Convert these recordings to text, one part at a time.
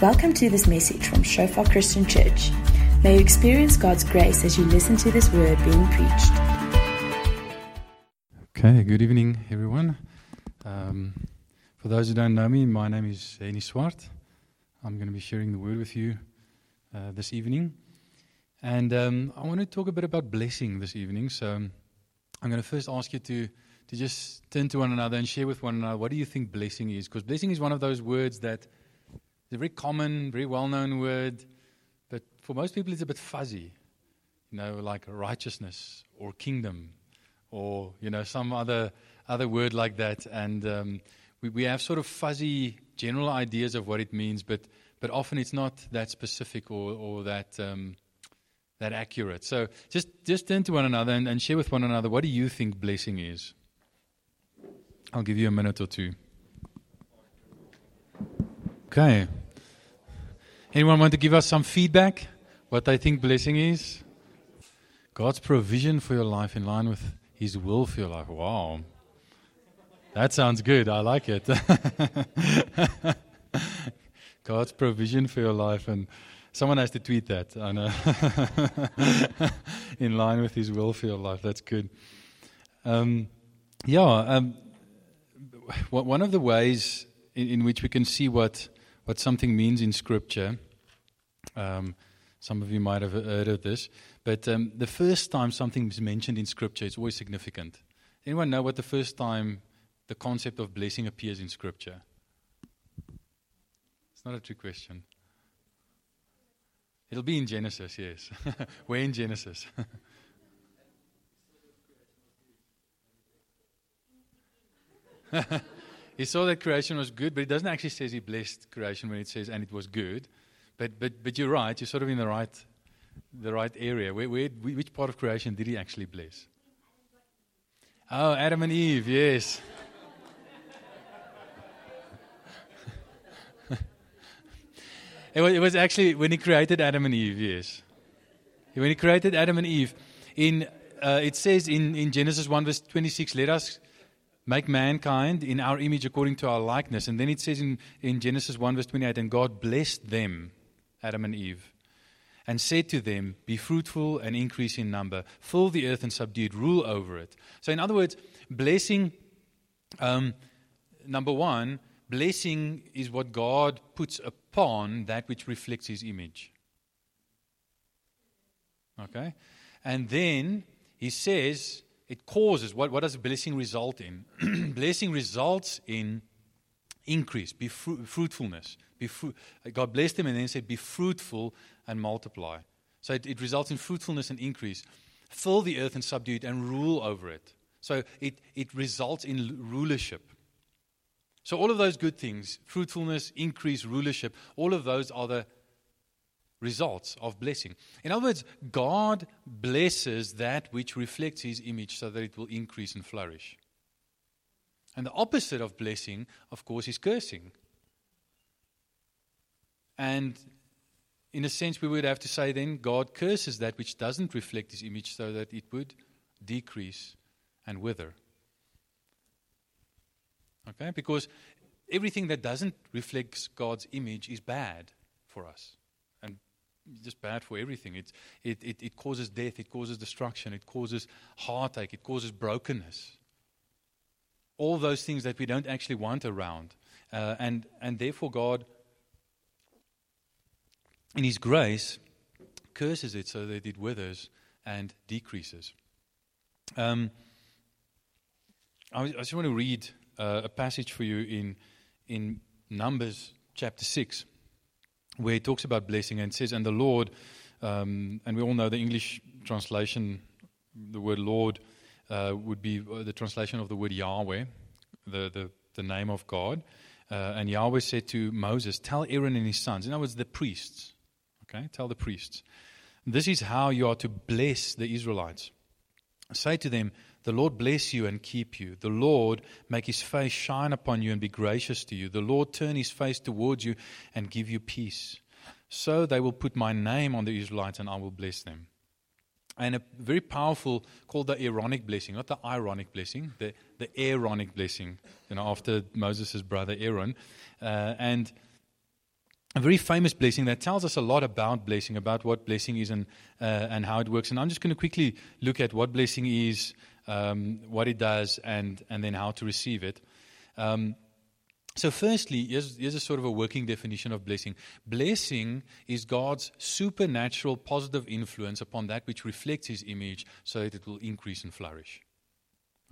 Welcome to this message from Shofar Christian Church. May you experience God's grace as you listen to this word being preached. Okay, good evening, everyone. Um, for those who don't know me, my name is Henny Swart. I'm going to be sharing the word with you uh, this evening. And um, I want to talk a bit about blessing this evening. So I'm going to first ask you to, to just turn to one another and share with one another what do you think blessing is? Because blessing is one of those words that is a very common, very well known word, but for most people it's a bit fuzzy. You know, like righteousness or kingdom or, you know, some other, other word like that. And um, we, we have sort of fuzzy general ideas of what it means, but, but often it's not that specific or, or that. Um, that accurate. So just, just turn to one another and, and share with one another what do you think blessing is? I'll give you a minute or two. Okay. Anyone want to give us some feedback? What they think blessing is? God's provision for your life in line with His will for your life. Wow. That sounds good. I like it. God's provision for your life and Someone has to tweet that. I know. In line with his will for your life. That's good. Um, yeah. Um, one of the ways in, in, which we can see what, what something means in Scripture, um, some of you might have heard of this, but um, the first time something is mentioned in Scripture it's always significant. Anyone know what the first time the concept of blessing appears in Scripture? It's not a trick question. It'll be in Genesis, yes. We're in Genesis. he saw that creation was good, but it doesn't actually say he blessed creation when it says and it was good. But but but you're right. You're sort of in the right the right area. Where, where which part of creation did he actually bless? Oh, Adam and Eve. Yes. It was, it was actually when he created Adam and Eve, yes. When he created Adam and Eve, in, uh, it says in, in Genesis 1, verse 26, let us make mankind in our image according to our likeness. And then it says in, in Genesis 1, verse 28, and God blessed them, Adam and Eve, and said to them, Be fruitful and increase in number, fill the earth and subdue it, rule over it. So, in other words, blessing, um, number one, blessing is what God puts upon that which reflects his image. Okay? And then he says it causes, what, what does blessing result in? blessing results in increase, be fru- fruitfulness. Be fru- God blessed him and then said, Be fruitful and multiply. So it, it results in fruitfulness and increase. Fill the earth and subdue it and rule over it. So it, it results in rulership. So, all of those good things fruitfulness, increase, rulership all of those are the results of blessing. In other words, God blesses that which reflects His image so that it will increase and flourish. And the opposite of blessing, of course, is cursing. And in a sense, we would have to say then God curses that which doesn't reflect His image so that it would decrease and wither. Okay? Because everything that doesn't reflect God's image is bad for us. Just bad for everything. It, it, it, it causes death, it causes destruction, it causes heartache, it causes brokenness. All those things that we don't actually want around. Uh, and, and therefore, God, in His grace, curses it so that it withers and decreases. Um, I, I just want to read uh, a passage for you in, in Numbers chapter 6, where he talks about blessing and says, And the Lord, um, and we all know the English translation, the word Lord uh, would be uh, the translation of the word Yahweh, the, the, the name of God. Uh, and Yahweh said to Moses, Tell Aaron and his sons, in other words, the priests, okay, tell the priests, this is how you are to bless the Israelites. Say to them, the Lord bless you and keep you. The Lord make his face shine upon you and be gracious to you. The Lord turn his face towards you and give you peace. So they will put my name on the Israelites and I will bless them. And a very powerful, called the Aaronic blessing, not the ironic blessing, the, the Aaronic blessing, you know, after Moses' brother Aaron. Uh, and a very famous blessing that tells us a lot about blessing, about what blessing is and, uh, and how it works. And I'm just going to quickly look at what blessing is, um, what it does, and, and then how to receive it. Um, so, firstly, here's, here's a sort of a working definition of blessing. Blessing is God's supernatural positive influence upon that which reflects His image so that it will increase and flourish.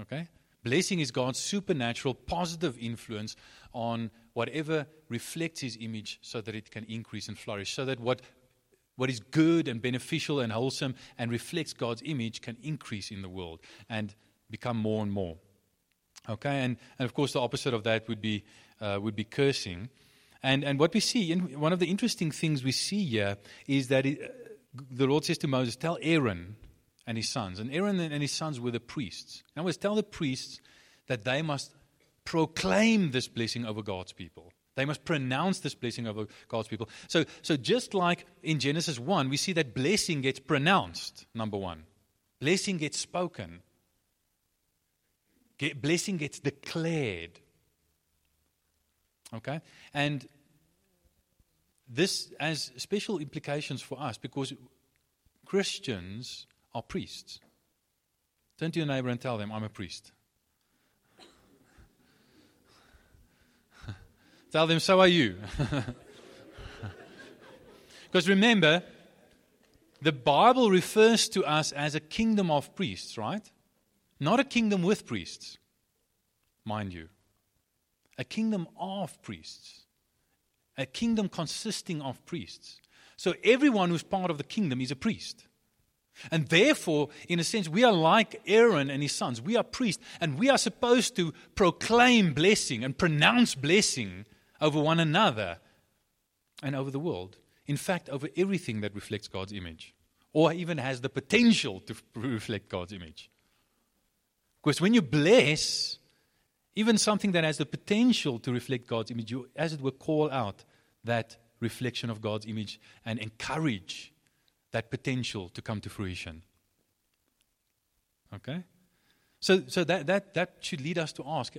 Okay? Blessing is God's supernatural positive influence on whatever reflects His image so that it can increase and flourish, so that what what is good and beneficial and wholesome and reflects God's image can increase in the world and become more and more. Okay, and, and of course, the opposite of that would be uh, would be cursing. And, and what we see, and one of the interesting things we see here is that it, the Lord says to Moses, Tell Aaron and his sons. And Aaron and his sons were the priests. In other words, tell the priests that they must proclaim this blessing over God's people. They must pronounce this blessing over God's people. So, so just like in Genesis 1, we see that blessing gets pronounced, number one. Blessing gets spoken. Get, blessing gets declared. Okay? And this has special implications for us because Christians are priests. Turn to your neighbor and tell them, I'm a priest. Tell them, so are you. because remember, the Bible refers to us as a kingdom of priests, right? Not a kingdom with priests, mind you a kingdom of priests, a kingdom consisting of priests. So everyone who's part of the kingdom is a priest. And therefore, in a sense, we are like Aaron and his sons. We are priests, and we are supposed to proclaim blessing and pronounce blessing over one another and over the world. In fact, over everything that reflects God's image, or even has the potential to reflect God's image. Because when you bless, even something that has the potential to reflect God's image, you, as it were, call out that reflection of God's image and encourage that potential to come to fruition. Okay? So, so that, that, that should lead us to ask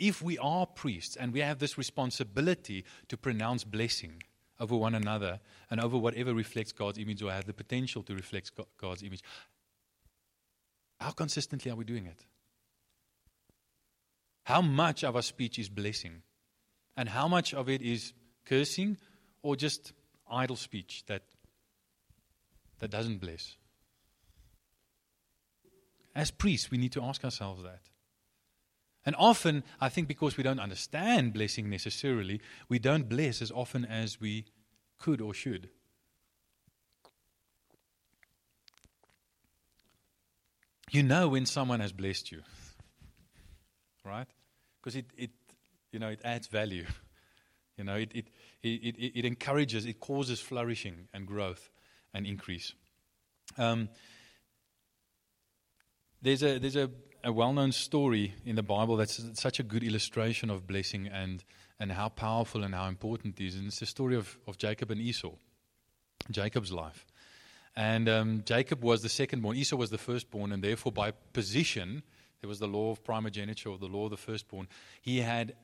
if we are priests and we have this responsibility to pronounce blessing over one another and over whatever reflects God's image or has the potential to reflect God's image, how consistently are we doing it? How much of our speech is blessing? And how much of it is cursing or just idle speech that, that doesn't bless? As priests, we need to ask ourselves that. And often, I think because we don't understand blessing necessarily, we don't bless as often as we could or should. You know when someone has blessed you, right? because it, it, you know, it adds value. You know, it, it, it, it, encourages, it causes flourishing and growth and increase. Um, there's a, there's a, a well known story in the Bible that's such a good illustration of blessing and, and how powerful and how important it is. And it's the story of, of Jacob and Esau, Jacob's life. And um, Jacob was the second born, Esau was the firstborn, and therefore, by position, there was the law of primogeniture, or the law of the firstborn. He had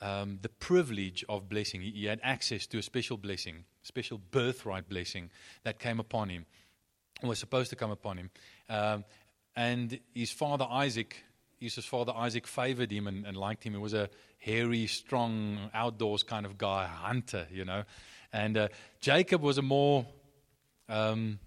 um, the privilege of blessing. He, he, had access to a special blessing, special birthright blessing that came upon him, was supposed to come upon him. Um, and his father Isaac, his father Isaac favored him and, and, liked him. He was a hairy, strong, outdoors kind of guy, hunter, you know. And uh, Jacob was a more um,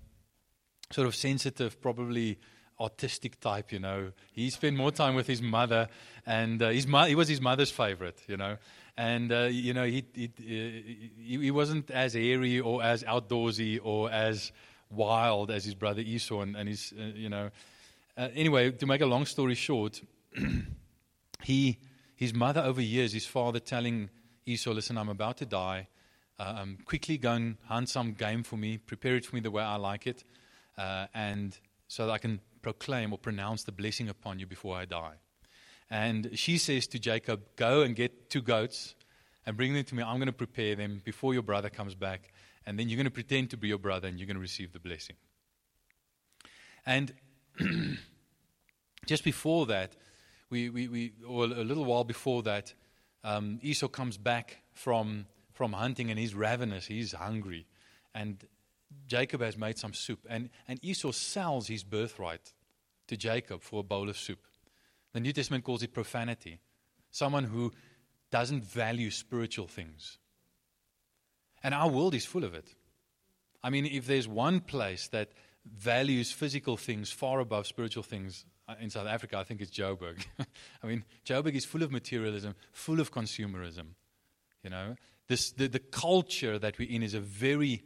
sort of sensitive, probably artistic type, you know. He spent more time with his mother, and uh, his mo- he was his mother's favorite, you know. And, uh, you know, he, he, he, wasn't as airy or as outdoorsy or as wild as his brother Esau and, and his, uh, you know. Uh, anyway, to make a long story short, he, his mother over years, his father telling Esau, listen, I'm about to die. Uh, um, quickly go and hunt some game for me, prepare it for me the way I like it, and so that I can proclaim or pronounce the blessing upon you before I die. And she says to Jacob, Go and get two goats and bring them to me. I'm going to prepare them before your brother comes back. And then you're going to pretend to be your brother and you're going to receive the blessing. And just before that, we, we, we, or a little while before that, um, Esau comes back from, from hunting and he's ravenous, he's hungry. And Jacob has made some soup. And, and Esau sells his birthright to Jacob for a bowl of soup. The New Testament calls it profanity. Someone who doesn't value spiritual things. And our world is full of it. I mean, if there's one place that values physical things far above spiritual things in South Africa, I think it's Joburg. I mean, Joburg is full of materialism, full of consumerism. You know, this, the, the culture that we're in is a very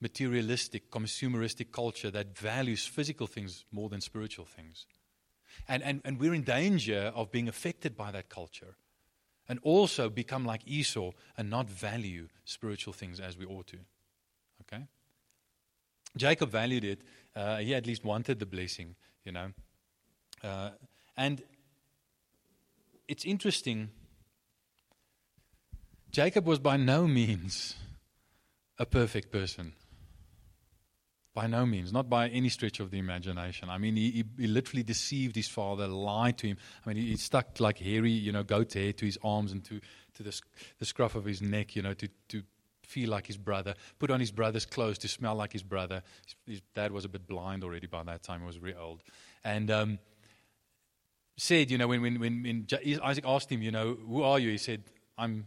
materialistic, consumeristic culture that values physical things more than spiritual things. And, and, and we're in danger of being affected by that culture and also become like Esau and not value spiritual things as we ought to. Okay? Jacob valued it. Uh, he at least wanted the blessing, you know. Uh, and it's interesting. Jacob was by no means a perfect person. By no means, not by any stretch of the imagination. I mean, he, he, he literally deceived his father, lied to him. I mean, he, he, stuck like hairy, you know, goat hair to his arms and to, to the, the scruff of his neck, you know, to, to feel like his brother, put on his brother's clothes to smell like his brother. His, his dad was a bit blind already by that time, he was very old. And um, said, you know, when, when, when, when Isaac asked him, you know, who are you? He said, I'm,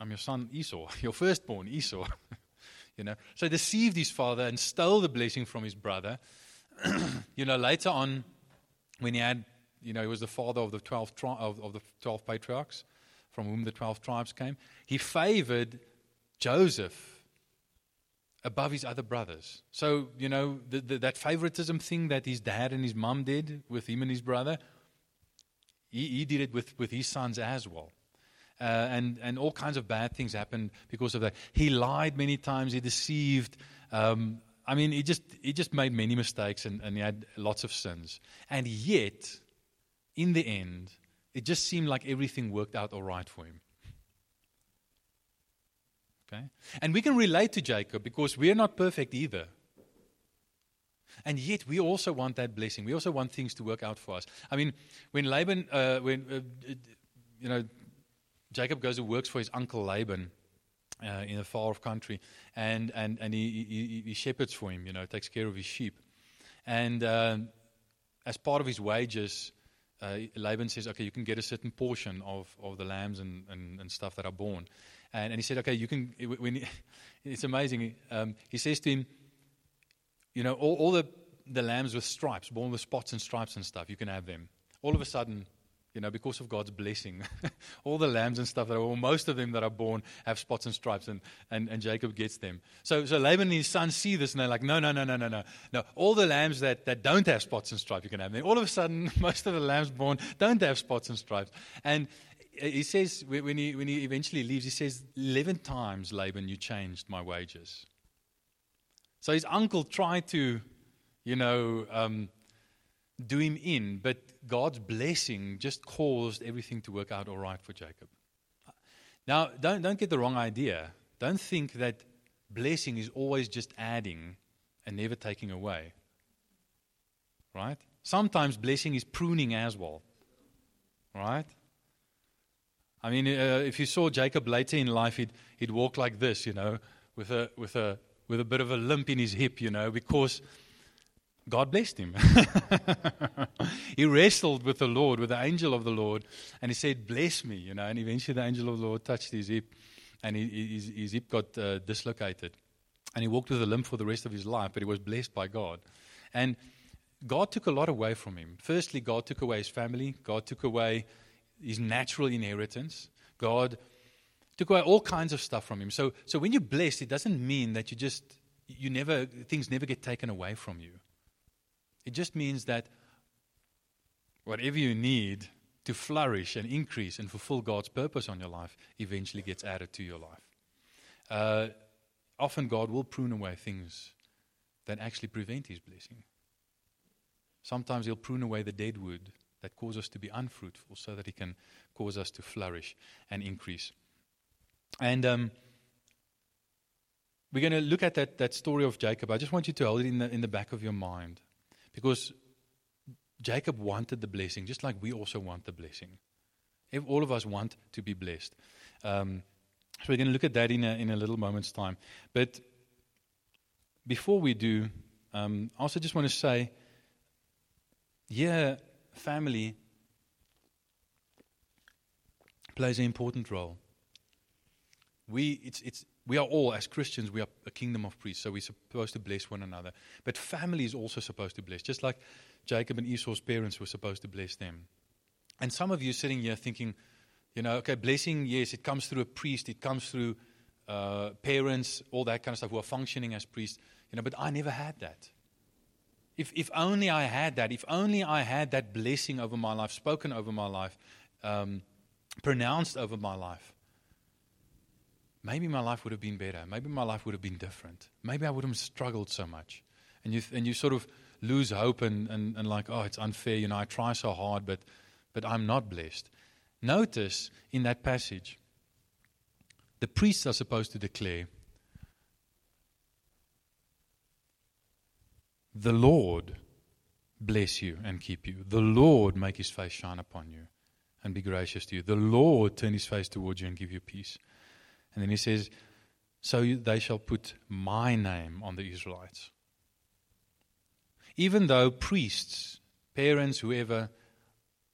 I'm your son Esau, your firstborn Esau. you know. So deceived his father and stole the blessing from his brother. you know, later on, when he had, you know, he was the father of the 12, tri- of, of the 12 patriarchs from whom the 12 tribes came, he favored Joseph above his other brothers. So, you know, the, the, that favoritism thing that his dad and his mom did with him and his brother, he, he did it with, with his sons as well. Uh, and, and all kinds of bad things happened because of that. He lied many times, he deceived. Um, I mean, he just, he just made many mistakes and, and he had lots of sins. And yet, in the end, it just seemed like everything worked out all right for him. Okay? And we can relate to Jacob because we're not perfect either. And yet, we also want that blessing. We also want things to work out for us. I mean, when Laban, uh, when, uh, you know, Jacob goes and works for his uncle Laban uh, in a far off country, and, and, and he, he, he, shepherds for him, you know, takes care of his sheep. And uh, as part of his wages, uh, Laban says, okay, you can get a certain portion of, of the lambs and, and, and stuff that are born. And, and he said, okay, you can, when, it's amazing. Um, he says to him, you know, all, all the, the lambs with stripes, born with spots and stripes and stuff, you can have them. All of a sudden, you know, because of God's blessing. All the lambs and stuff that are, well, most of them that are born have spots and stripes, and, and, and Jacob gets them. So, so Laban and his sons see this, and they're like, no, no, no, no, no, no. No, all the lambs that, that don't have spots and stripes, you can have them. All of a sudden, most of the lambs born don't have spots and stripes. And he says, when he, when he eventually leaves, he says, 11 times, Laban, you changed my wages. So his uncle tried to, you know, um, do him in, but God's blessing just caused everything to work out all right for Jacob. Now, don't, don't get the wrong idea. Don't think that blessing is always just adding and never taking away. Right? Sometimes blessing is pruning as well. Right? I mean, uh, if you saw Jacob later in life, he'd, he'd walk like this, you know, with a, with, a, with a bit of a limp in his hip, you know, because God blessed him. he wrestled with the Lord, with the angel of the Lord, and he said, Bless me, you know. And eventually the angel of the Lord touched his hip, and his, his, hip got uh, dislocated. And he walked with a limp for the rest of his life, but he was blessed by God. And God took a lot away from him. Firstly, God took away his family, God took away his natural inheritance, God took away all kinds of stuff from him. So, so when you're blessed, it doesn't mean that you just, you never, things never get taken away from you. It just means that whatever you need to flourish and increase and fulfill God's purpose on your life eventually gets added to your life. Uh, often God will prune away things that actually prevent His blessing. Sometimes He'll prune away the dead wood that cause us to be unfruitful so that He can cause us to flourish and increase. And um, we're going to look at that, that story of Jacob. I just want you to hold it in the, in the back of your mind. Because Jacob wanted the blessing, just like we also want the blessing. If all of us want to be blessed. Um, So we're going to look at that in a, in a little moment's time. But before we do, um, I also just want to say, yeah, family plays an important role. We, it's, it's, we are all, as Christians, we are a kingdom of priests, so we're supposed to bless one another. But family is also supposed to bless, just like Jacob and Esau's parents were supposed to bless them. And some of you sitting here thinking, you know, okay, blessing, yes, it comes through a priest, it comes through uh, parents, all that kind of stuff who are functioning as priests, you know, but I never had that. If, if only I had that, if only I had that blessing over my life, spoken over my life, um, pronounced over my life, maybe my life would have been better. Maybe my life would have been different. Maybe I wouldn't have struggled so much. And you, and you sort of lose hope and, and, and like, oh, it's unfair. You know, I try so hard, but, but I'm not blessed. Notice in that passage, the priests are supposed to declare, The Lord bless you and keep you. The Lord make his face shine upon you and be gracious to you. The Lord turn his face towards you and give you peace. And then he says, So they shall put my name on the Israelites. Even though priests, parents, whoever,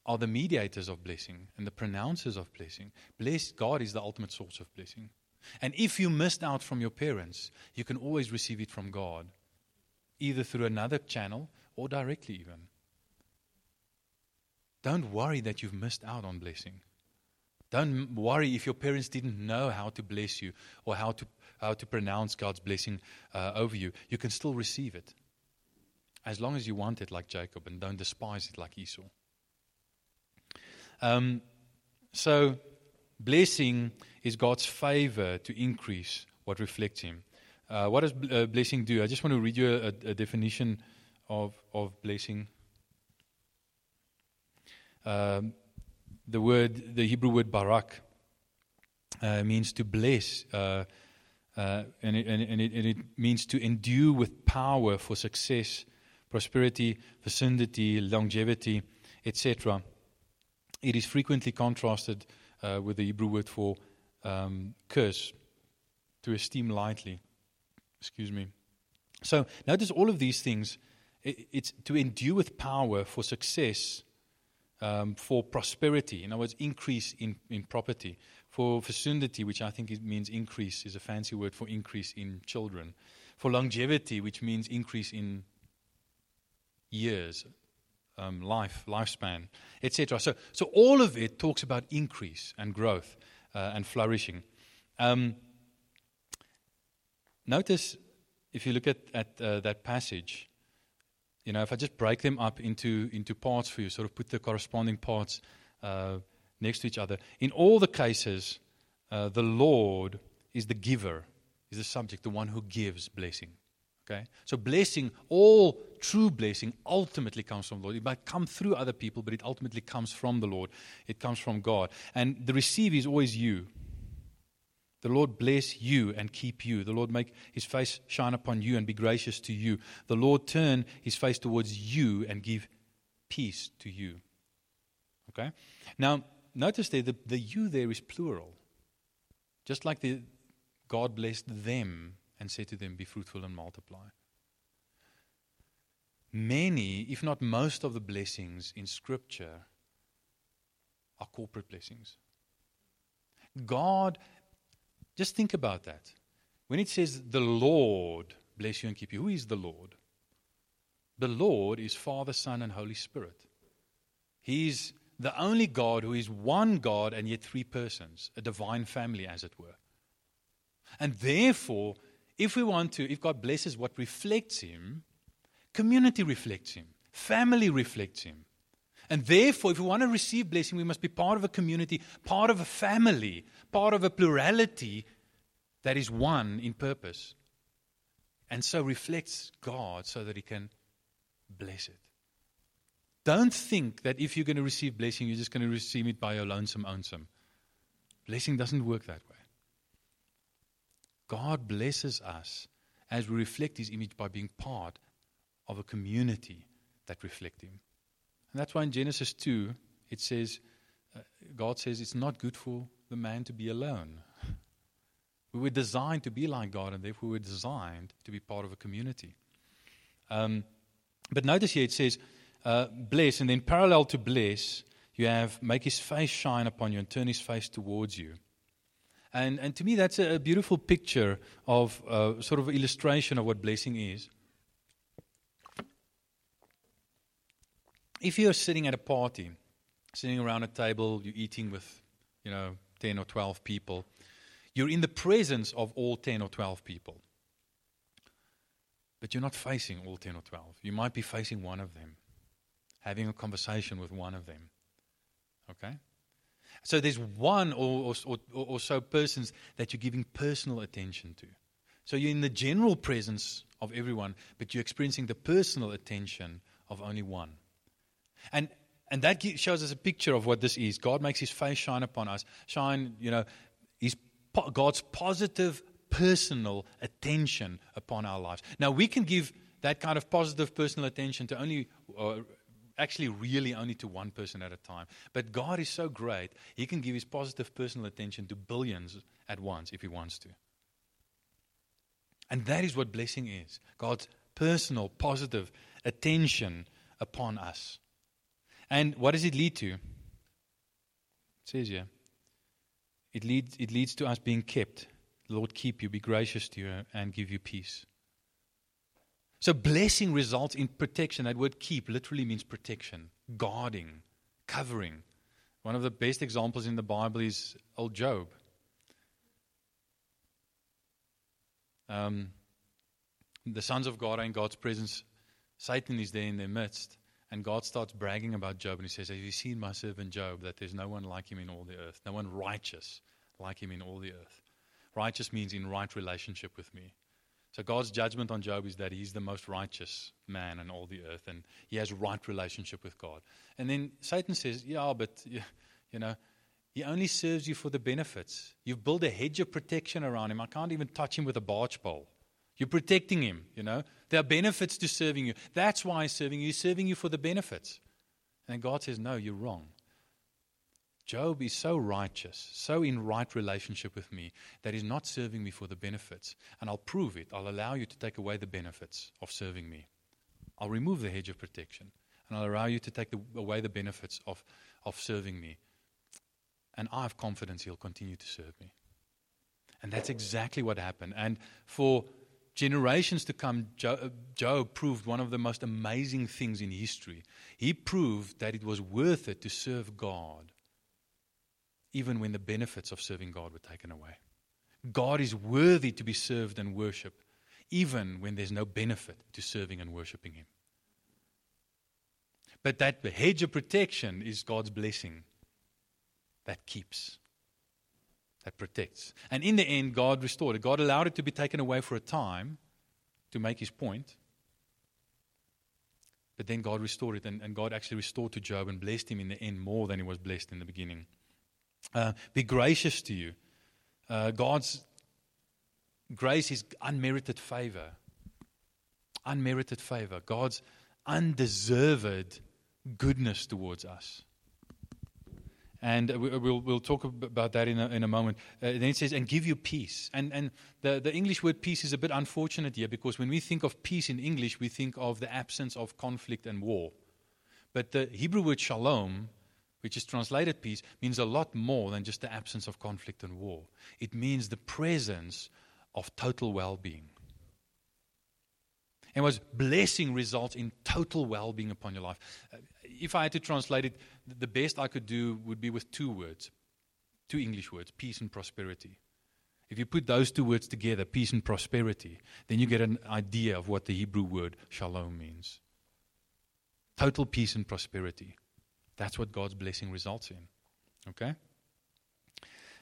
are the mediators of blessing and the pronouncers of blessing. blessed God is the ultimate source of blessing. And if you missed out from your parents, you can always receive it from God, either through another channel or directly, even. Don't worry that you've missed out on blessing. Don't worry if your parents didn't know how to bless you or how to, how to pronounce God's blessing uh, over you. You can still receive it. As long as you want it, like Jacob, and don't despise it, like Esau. Um, so, blessing is God's favor to increase what reflects Him. Uh, what does uh, blessing do? I just want to read you a, a definition of, of blessing. Um, the word, the Hebrew word barak, uh, means to bless, uh, uh, and, it, and, it, and, it, means to endue with power for success, prosperity, fecundity, longevity, etc it is frequently contrasted uh, with the Hebrew word for um, curse, to esteem lightly. Excuse me. So notice all of these things. It, it's to endue with power for success, um, for prosperity. In other words, increase in, in property. For fecundity, which I think it means increase, is a fancy word for increase in children. For longevity, which means increase in years, um, life, lifespan, etc. So, so all of it talks about increase and growth uh, and flourishing. Um, notice if you look at, at uh, that passage, you know, if I just break them up into, into parts for you, sort of put the corresponding parts uh, next to each other. In all the cases, uh, the Lord is the giver, is the subject, the one who gives blessing. Okay? So blessing, all true blessing ultimately comes from the Lord. It might come through other people, but it ultimately comes from the Lord. It comes from God. And the receiver is always you. The Lord bless you and keep you. The Lord make his face shine upon you and be gracious to you. The Lord turn his face towards you and give peace to you. Okay? Now, notice there, the, the you there is plural. Just like the God blessed them and said to them, Be fruitful and multiply. Many, if not most, of the blessings in Scripture are corporate blessings. God, just think about that. When it says, The Lord bless you and keep you, who is the Lord? The Lord is Father, Son, and Holy Spirit. He's the only God who is one God and yet three persons, a divine family, as it were. And therefore, if we want to, if God blesses what reflects Him, community reflects Him, family reflects Him. And therefore, if we want to receive blessing, we must be part of a community, part of a family, part of a plurality that is one in purpose. And so reflects God so that He can bless it. Don't think that if you're going to receive blessing, you're just going to receive it by your lonesome ownsome. Blessing doesn't work that way. God blesses us as we reflect His image by being part of a community that reflect Him. And that's why in Genesis 2, it says, uh, God says it's not good for the man to be alone. We were designed to be like God, and therefore we were designed to be part of a community. Um, but notice here it says, uh, bless, and then parallel to bless, you have make his face shine upon you and turn his face towards you. And, and to me, that's a, beautiful picture of uh, sort of illustration of what blessing is. If you're sitting at a party, sitting around a table, you're eating with, you know, 10 or 12 people, you're in the presence of all 10 or 12 people. But you're not facing all 10 or 12. You might be facing one of them, having a conversation with one of them. Okay? So there's one or, or, or, so persons that you're giving personal attention to. So you're in the general presence of everyone, but you're experiencing the personal attention of only one. And and that shows us a picture of what this is. God makes his face shine upon us. Shine, you know, his, God's positive personal attention upon our lives. Now, we can give that kind of positive personal attention to only, uh, actually, really only to one person at a time. But God is so great, He can give His positive personal attention to billions at once if He wants to. And that is what blessing is God's personal, positive attention upon us. And what does it lead to? It says here. It leads, it leads to us being kept. Lord keep you, be gracious to you, and give you peace. So, blessing results in protection. That word keep literally means protection, guarding, covering. One of the best examples in the Bible is old Job. Um, the sons of God are in God's presence. Satan is there in their midst. And God starts bragging about Job and he says, Have you seen my servant Job? That there's no one like him in all the earth, no one righteous like him in all the earth. Righteous means in right relationship with me. So God's judgment on Job is that he's the most righteous man in all the earth and he has right relationship with God. And then Satan says, Yeah, but you know, he only serves you for the benefits. You've built a hedge of protection around him. I can't even touch him with a barge pole. You're protecting him, you know. There are benefits to serving you. That's why he's serving you. He's serving you for the benefits. And God says, No, you're wrong. Job is so righteous, so in right relationship with me, that he's not serving me for the benefits. And I'll prove it. I'll allow you to take away the benefits of serving me. I'll remove the hedge of protection. And I'll allow you to take the, away the benefits of, of serving me. And I have confidence he'll continue to serve me. And that's exactly what happened. And for generations to come, uh, Job proved one of the most amazing things in history. He proved that it was worth it to serve God, even when the benefits of serving God were taken away. God is worthy to be served and worshiped, even when there's no benefit to serving and worshiping Him. But that hedge of protection is God's blessing that keeps that protects. And in the end, God restored it. God allowed it to be taken away for a time to make his point. But then God restored it, and, and God actually restored to Job and blessed him in the end more than he was blessed in the beginning. Uh, be gracious to you. Uh, God's grace is unmerited favor. Unmerited favor. God's undeserved goodness towards us. And we'll, we'll talk about that in a, in a moment. Uh, then it says, and give you peace. And, and the, the English word peace is a bit unfortunate here because when we think of peace in English, we think of the absence of conflict and war. But the Hebrew word shalom, which is translated peace, means a lot more than just the absence of conflict and war. It means the presence of total well being. And was blessing results in total well being upon your life. Uh, if I had to translate it, the best I could do would be with two words, two English words peace and prosperity. If you put those two words together, peace and prosperity, then you get an idea of what the Hebrew word shalom means. Total peace and prosperity. That's what God's blessing results in. Okay?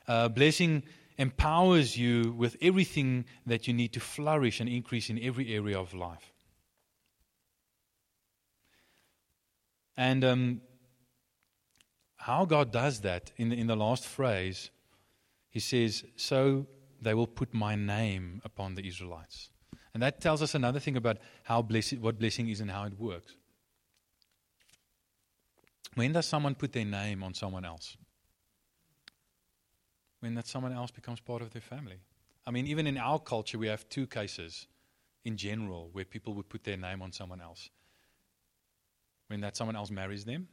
Uh, blessing empowers you with everything that you need to flourish and increase in every area of life. And um, how God does that in the, in the last phrase, he says, So they will put my name upon the Israelites. And that tells us another thing about how blessing, what blessing is and how it works. When does someone put their name on someone else? When that someone else becomes part of their family. I mean, even in our culture, we have two cases in general where people would put their name on someone else. When that someone else marries them,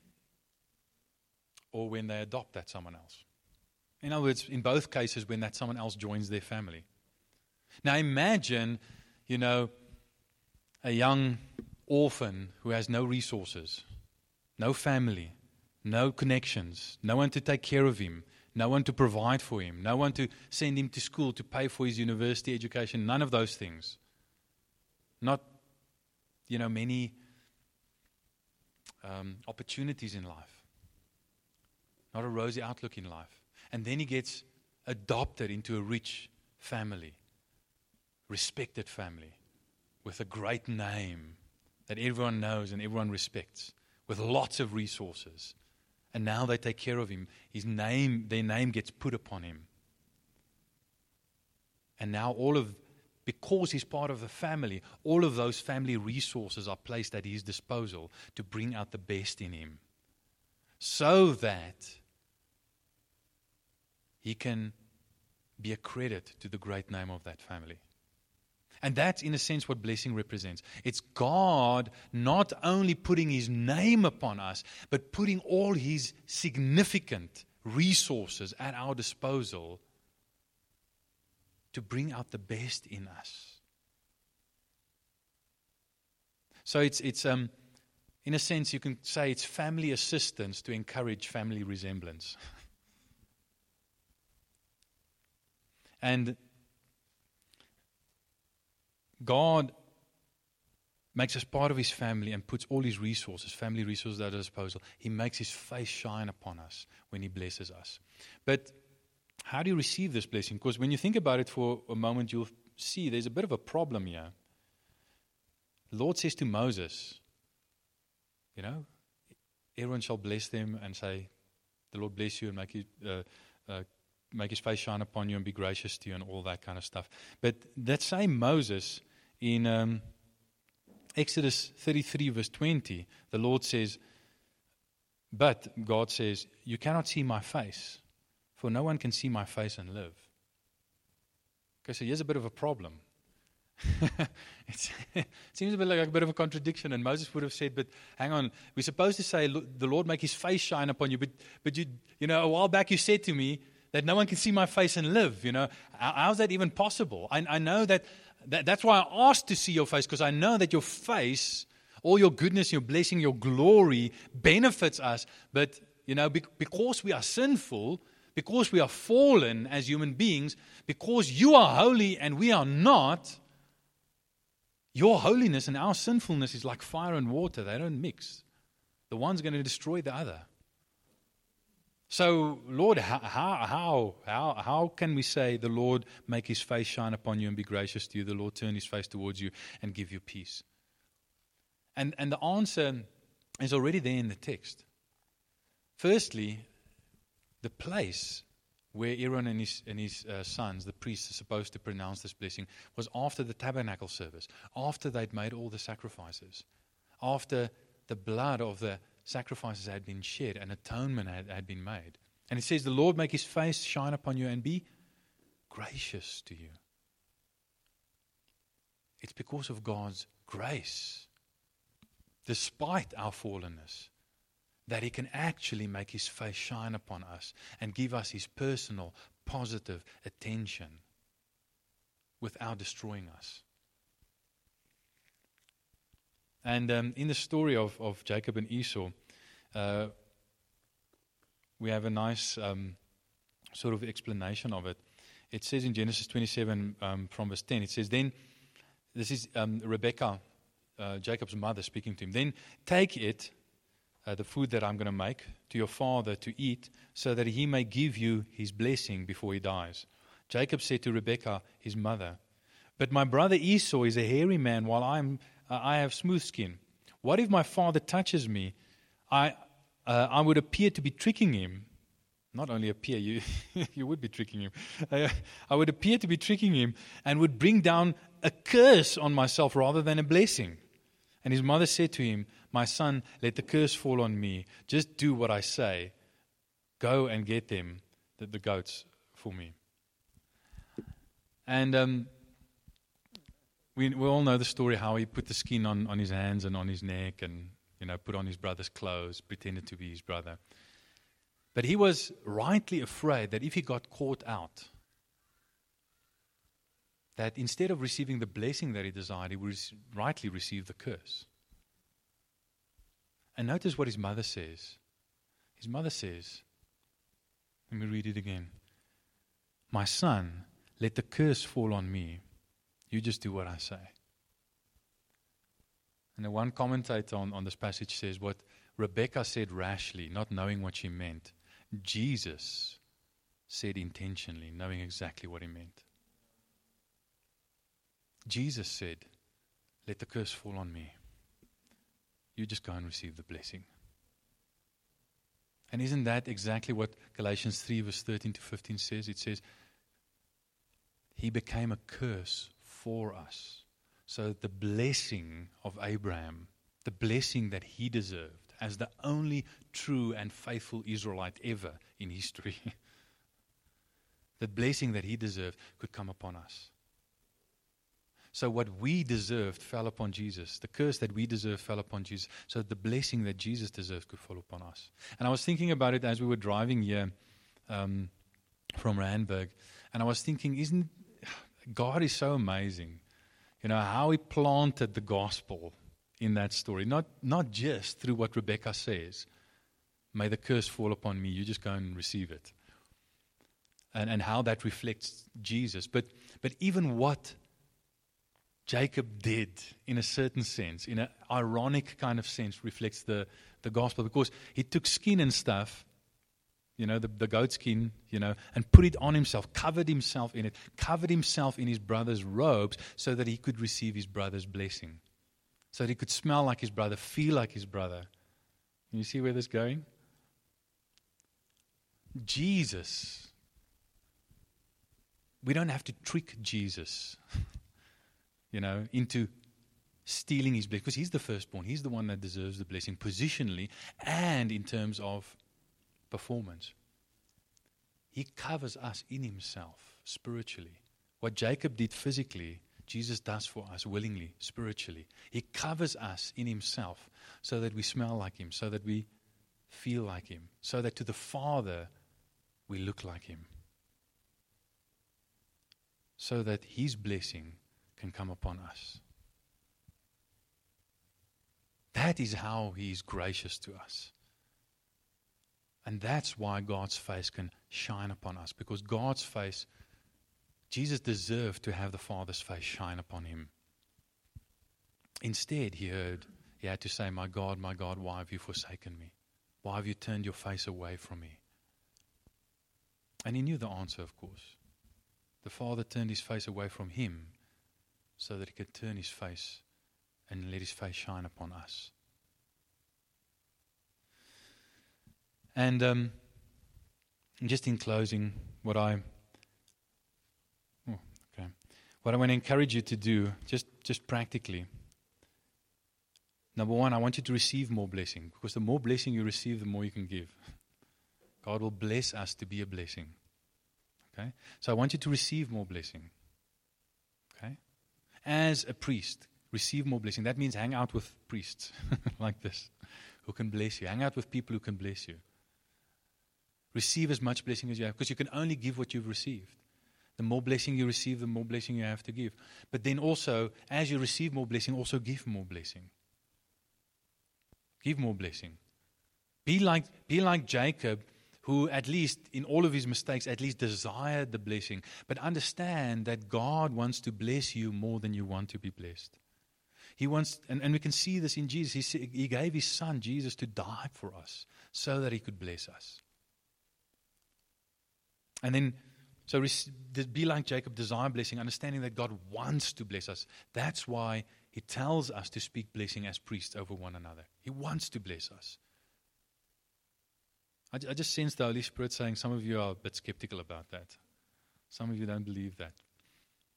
or when they adopt that someone else. In other words, in both cases, when that someone else joins their family. Now imagine, you know, a young orphan who has no resources, no family, no connections, no one to take care of him, no one to provide for him, no one to send him to school to pay for his university education, none of those things. Not, you know, many um, opportunities in life, not a rosy outlook in life. And then he gets adopted into a rich family, respected family, with a great name that everyone knows and everyone respects, with lots of resources. And now they take care of him. His name, their name gets put upon him. And now all of because he's part of the family, all of those family resources are placed at his disposal to bring out the best in him. So that he can be a credit to the great name of that family. And that's, in a sense, what blessing represents. It's God not only putting His name upon us, but putting all His significant resources at our disposal to bring out the best in us. So it's, it's um, in a sense, you can say it's family assistance to encourage family resemblance. And God makes us part of his family and puts all his resources, family resources at our disposal. He makes his face shine upon us when he blesses us. But how do you receive this blessing? Because when you think about it for a moment, you'll see there's a bit of a problem here. The Lord says to Moses, you know, everyone shall bless them and say, The Lord bless you and make you, uh, uh, make his face shine upon you and be gracious to you and all that kind of stuff. But that same Moses in um, Exodus 33, verse 20, the Lord says, But God says, You cannot see my face, for no one can see my face and live. Okay, so here's a bit of a problem. it seems a bit like a bit of a contradiction, and Moses would have said, "But hang on, we're supposed to say the Lord make His face shine upon you." But, but you, you know, a while back you said to me, that no one can see my face and live. You know, how's that even possible? I, I know that, that that's why I asked to see your face because I know that your face, all your goodness, your blessing, your glory benefits us. But you know, because we are sinful, because we are fallen as human beings, because you are holy and we are not. Your holiness and our sinfulness is like fire and water. They don't mix. The one's going to destroy the other. So, Lord, how, how, how, how can we say the Lord make his face shine upon you and be gracious to you? The Lord turn his face towards you and give you peace. And, and the answer is already there in the text. Firstly, the place where Aaron and his, and his uh, sons, the priests, are supposed to pronounce this blessing was after the tabernacle service, after they'd made all the sacrifices, after the blood of the sacrifices had been shed and atonement had, had been made. And it says, The Lord make his face shine upon you and be gracious to you. It's because of God's grace, despite our fallenness, that He can actually make His face shine upon us and give us His personal, positive attention without destroying us. And um, in the story of, of Jacob and Esau, uh, we have a nice um, sort of explanation of it. It says in Genesis 27 um, from verse 10, it says, Then, this is um, Rebecca, uh, Jacob's mother, speaking to him. Then take it, uh, the food that I'm going to make, to your father to eat, so that he may give you his blessing before he dies. Jacob said to Rebekah, his mother, But my brother Esau is a hairy man, while I'm uh, I have smooth skin. What if my father touches me? I, uh, I would appear to be tricking him. Not only appear, you, you would be tricking him. I, I would appear to be tricking him and would bring down a curse on myself rather than a blessing. And his mother said to him, My son, let the curse fall on me. Just do what I say. Go and get them, the, the goats, for me. And um, we, we all know the story how he put the skin on, on his hands and on his neck and, you know, put on his brother's clothes, pretended to be his brother. But he was rightly afraid that if he got caught out, that instead of receiving the blessing that he desired, he would rightly receive the curse. And notice what his mother says. His mother says, let me read it again. My son, let the curse fall on me. You just do what I say. And the one commentator on, on this passage says what Rebecca said rashly, not knowing what she meant. Jesus said intentionally, knowing exactly what he meant. Jesus said, Let the curse fall on me. You just go and receive the blessing. And isn't that exactly what Galatians 3, verse 13 to 15 says? It says, He became a curse for us. So the blessing of Abraham, the blessing that he deserved as the only true and faithful Israelite ever in history, the blessing that he deserved could come upon us. So what we deserved fell upon Jesus. The curse that we deserved fell upon Jesus. So the blessing that Jesus deserved could fall upon us. And I was thinking about it as we were driving here um, from Randburg. And I was thinking, isn't God is so amazing? You know, how he planted the gospel in that story. Not, not just through what Rebecca says, may the curse fall upon me. You just go and receive it. And, and how that reflects Jesus. But, but even what Jacob did, in a certain sense, in an ironic kind of sense, reflects the, the gospel because he took skin and stuff, you know, the, the goat skin, you know, and put it on himself, covered himself in it, covered himself in his brother's robes so that he could receive his brother's blessing, so that he could smell like his brother, feel like his brother. Can you see where this is going? Jesus. We don't have to trick Jesus. you know, into stealing his blessing because he's the firstborn. He's the one that deserves the blessing positionally and in terms of performance. He covers us in himself spiritually. What Jacob did physically, Jesus does for us willingly, spiritually. He covers us in himself so that we smell like him, so that we feel like him, so that to the Father we look like him. So that his blessing can come upon us. That is how He is gracious to us. And that's why God's face can shine upon us, because God's face, Jesus deserved to have the Father's face shine upon Him. Instead, He heard, He had to say, My God, my God, why have you forsaken me? Why have you turned your face away from me? And He knew the answer, of course. The Father turned His face away from Him so that he could turn his face and let his face shine upon us. And um, just in closing, what I oh, okay, what I want to encourage you to do, just just practically. Number one, I want you to receive more blessing because the more blessing you receive, the more you can give. God will bless us to be a blessing. Okay, so I want you to receive more blessing as a priest, receive more blessing. That means hang out with priests like this who can bless you. Hang out with people who can bless you. Receive as much blessing as you have because you can only give what you've received. The more blessing you receive, the more blessing you have to give. But then also, as you receive more blessing, also give more blessing. Give more blessing. Be like, be like Jacob who, at least in all of his mistakes, at least desired the blessing. But understand that God wants to bless you more than you want to be blessed. He wants, and, and we can see this in Jesus. He, he gave his son, Jesus, to die for us so that he could bless us. And then, so be like Jacob, desire blessing, understanding that God wants to bless us. That's why he tells us to speak blessing as priests over one another. He wants to bless us. I, I just sense the Holy Spirit saying some of you are a bit skeptical about that. Some of you don't believe that.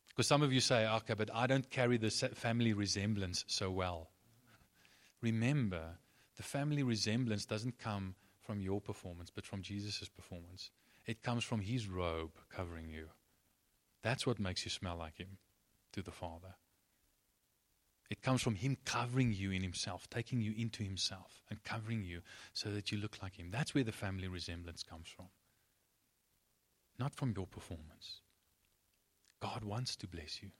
Because some of you say, okay, but I don't carry the family resemblance so well. Remember, the family resemblance doesn't come from your performance, but from Jesus' performance. It comes from his robe covering you. That's what makes you smell like Him to the Father. It comes from Him covering you in Himself, taking you into Himself, and covering you so that you look like Him. That's where the family resemblance comes from, not from your performance. God wants to bless you.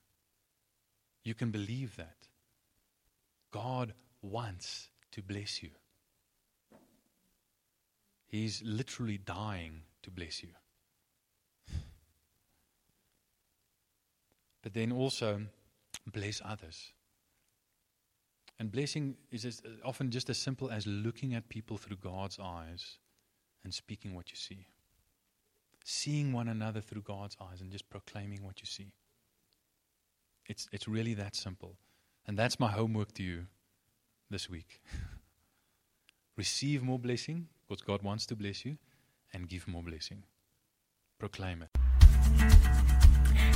You can believe that. God wants to bless you. He's literally dying to bless you. But then also bless others. And blessing is often just as simple as looking at people through God's eyes and speaking what you see. Seeing one another through God's eyes and just proclaiming what you see. It's, it's really that simple. And that's my homework to you this week. Receive more blessing because God wants to bless you, and give more blessing. Proclaim it.